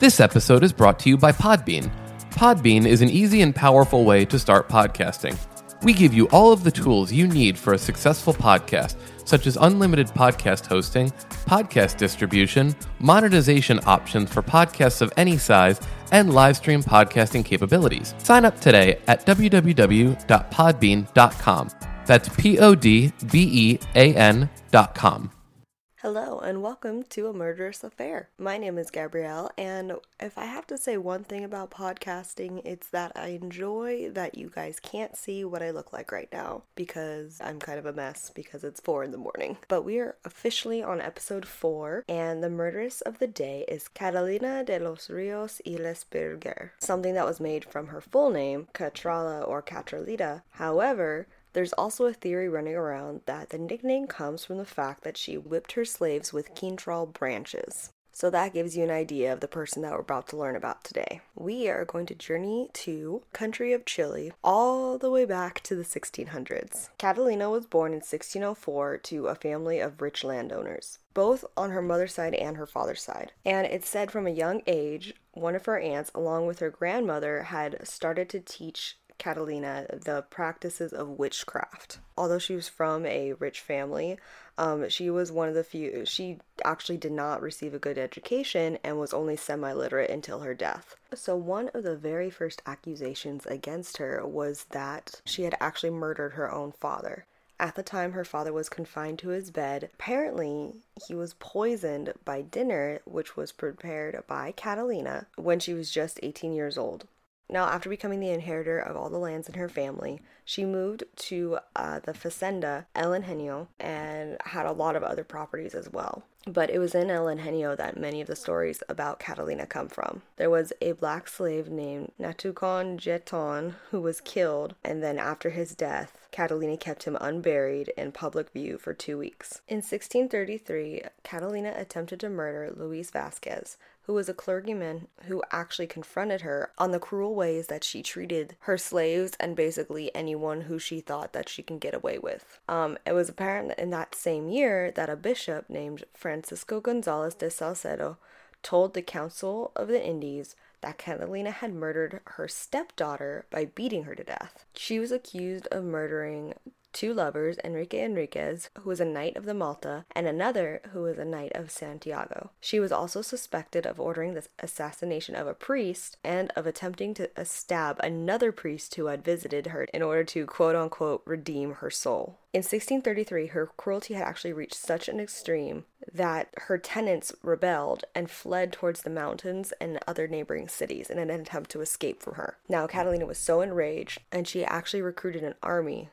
This episode is brought to you by Podbean. Podbean is an easy and powerful way to start podcasting. We give you all of the tools you need for a successful podcast, such as unlimited podcast hosting, podcast distribution, monetization options for podcasts of any size, and live stream podcasting capabilities. Sign up today at www.podbean.com. That's P O D B E A N.com. Hello, and welcome to A Murderous Affair. My name is Gabrielle, and if I have to say one thing about podcasting, it's that I enjoy that you guys can't see what I look like right now because I'm kind of a mess because it's four in the morning. But we are officially on episode four, and the murderess of the day is Catalina de los Rios y Lisperguer, something that was made from her full name, Catrala or Catralita. However, there's also a theory running around that the nickname comes from the fact that she whipped her slaves with quintral branches. So that gives you an idea of the person that we're about to learn about today. We are going to journey to country of Chile all the way back to the 1600s. Catalina was born in 1604 to a family of rich landowners, both on her mother's side and her father's side. And it's said from a young age, one of her aunts, along with her grandmother, had started to teach Catalina the practices of witchcraft. Although she was from a rich family, um, she was one of the few, she actually did not receive a good education and was only semi literate until her death. So, one of the very first accusations against her was that she had actually murdered her own father. At the time her father was confined to his bed, apparently he was poisoned by dinner, which was prepared by Catalina when she was just 18 years old. Now, after becoming the inheritor of all the lands in her family, she moved to uh, the Fazenda El Ingenio and had a lot of other properties as well. But it was in El Ingenio that many of the stories about Catalina come from. There was a black slave named Natucon Jeton who was killed, and then after his death, Catalina kept him unburied in public view for two weeks. In 1633, Catalina attempted to murder Luis Vasquez, who was a clergyman who actually confronted her on the cruel ways that she treated her slaves and basically anyone who she thought that she can get away with. Um, it was apparent in that same year that a bishop named Francisco Gonzalez de Salcedo told the Council of the Indies that Catalina had murdered her stepdaughter by beating her to death. She was accused of murdering two lovers, Enrique Enriquez, who was a knight of the Malta, and another who was a knight of Santiago. She was also suspected of ordering the assassination of a priest and of attempting to stab another priest who had visited her in order to quote unquote redeem her soul. In 1633, her cruelty had actually reached such an extreme that her tenants rebelled and fled towards the mountains and other neighboring cities in an attempt to escape from her. Now, Catalina was so enraged, and she actually recruited an army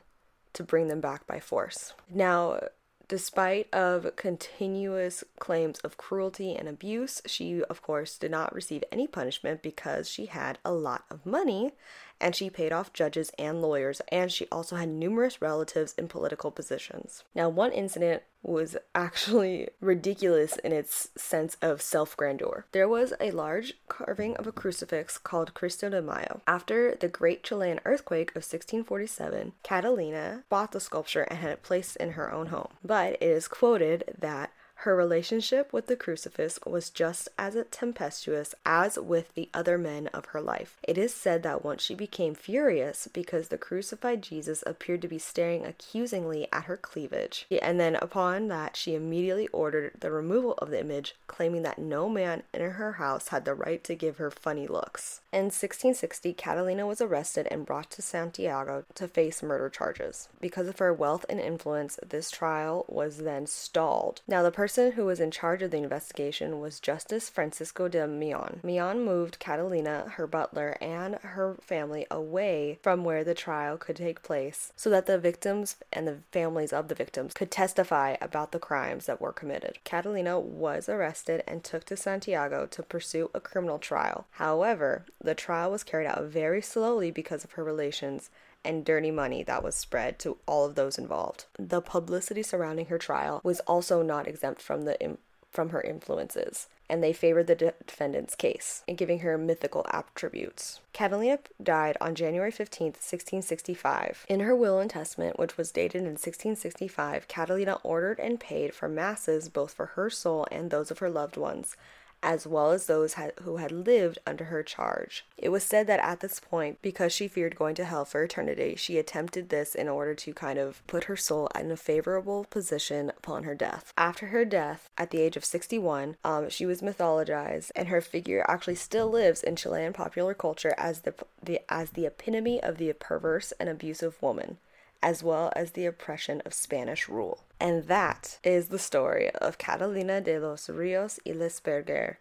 to bring them back by force. Now, despite of continuous claims of cruelty and abuse, she of course did not receive any punishment because she had a lot of money and she paid off judges and lawyers, and she also had numerous relatives in political positions. Now, one incident was actually ridiculous in its sense of self grandeur. There was a large carving of a crucifix called Cristo de Mayo. After the Great Chilean Earthquake of 1647, Catalina bought the sculpture and had it placed in her own home. But it is quoted that her relationship with the crucifix was just as tempestuous as with the other men of her life. It is said that once she became furious because the crucified Jesus appeared to be staring accusingly at her cleavage, and then upon that she immediately ordered the removal of the image, claiming that no man in her house had the right to give her funny looks. In 1660, Catalina was arrested and brought to Santiago to face murder charges. Because of her wealth and influence, this trial was then stalled. Now, the person person who was in charge of the investigation was Justice Francisco de Millán. Millán moved Catalina, her butler, and her family away from where the trial could take place so that the victims and the families of the victims could testify about the crimes that were committed. Catalina was arrested and took to Santiago to pursue a criminal trial. However, the trial was carried out very slowly because of her relations and dirty money that was spread to all of those involved. The publicity surrounding her trial was also not exempt from the from her influences, and they favored the defendant's case in giving her mythical attributes. Catalina died on January 15, 1665. In her will and testament, which was dated in 1665, Catalina ordered and paid for masses both for her soul and those of her loved ones, as well as those who had lived under her charge. It was said that at this point, because she feared going to hell for eternity, she attempted this in order to kind of put her soul in a favorable position upon her death. After her death, at the age of 61, um, she was mythologized, and her figure actually still lives in Chilean popular culture as the, the as the epitome of the perverse and abusive woman as well as the oppression of Spanish rule. And that is the story of Catalina de los Rios y Lisperguer,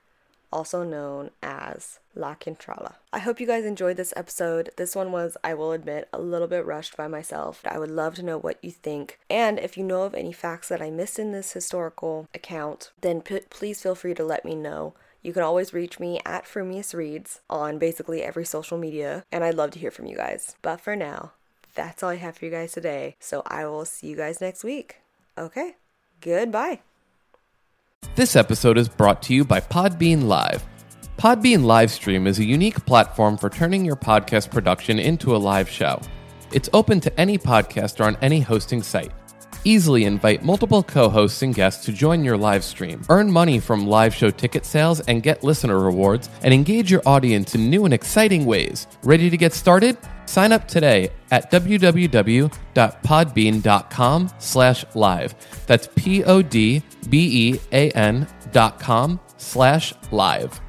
also known as La Quintrala. I hope you guys enjoyed this episode. This one was, I will admit, a little bit rushed by myself. I would love to know what you think. And if you know of any facts that I missed in this historical account, then p- please feel free to let me know. You can always reach me at Frumious Reads on basically every social media, and I'd love to hear from you guys. But for now, that's all I have for you guys today. So I will see you guys next week. Okay, goodbye. This episode is brought to you by Podbean Live. Podbean Livestream is a unique platform for turning your podcast production into a live show. It's open to any podcaster on any hosting site. Easily invite multiple co hosts and guests to join your live stream, earn money from live show ticket sales, and get listener rewards, and engage your audience in new and exciting ways. Ready to get started? Sign up today at www.podbean.com slash live. That's P-O-D-B-E-A-N dot com slash live.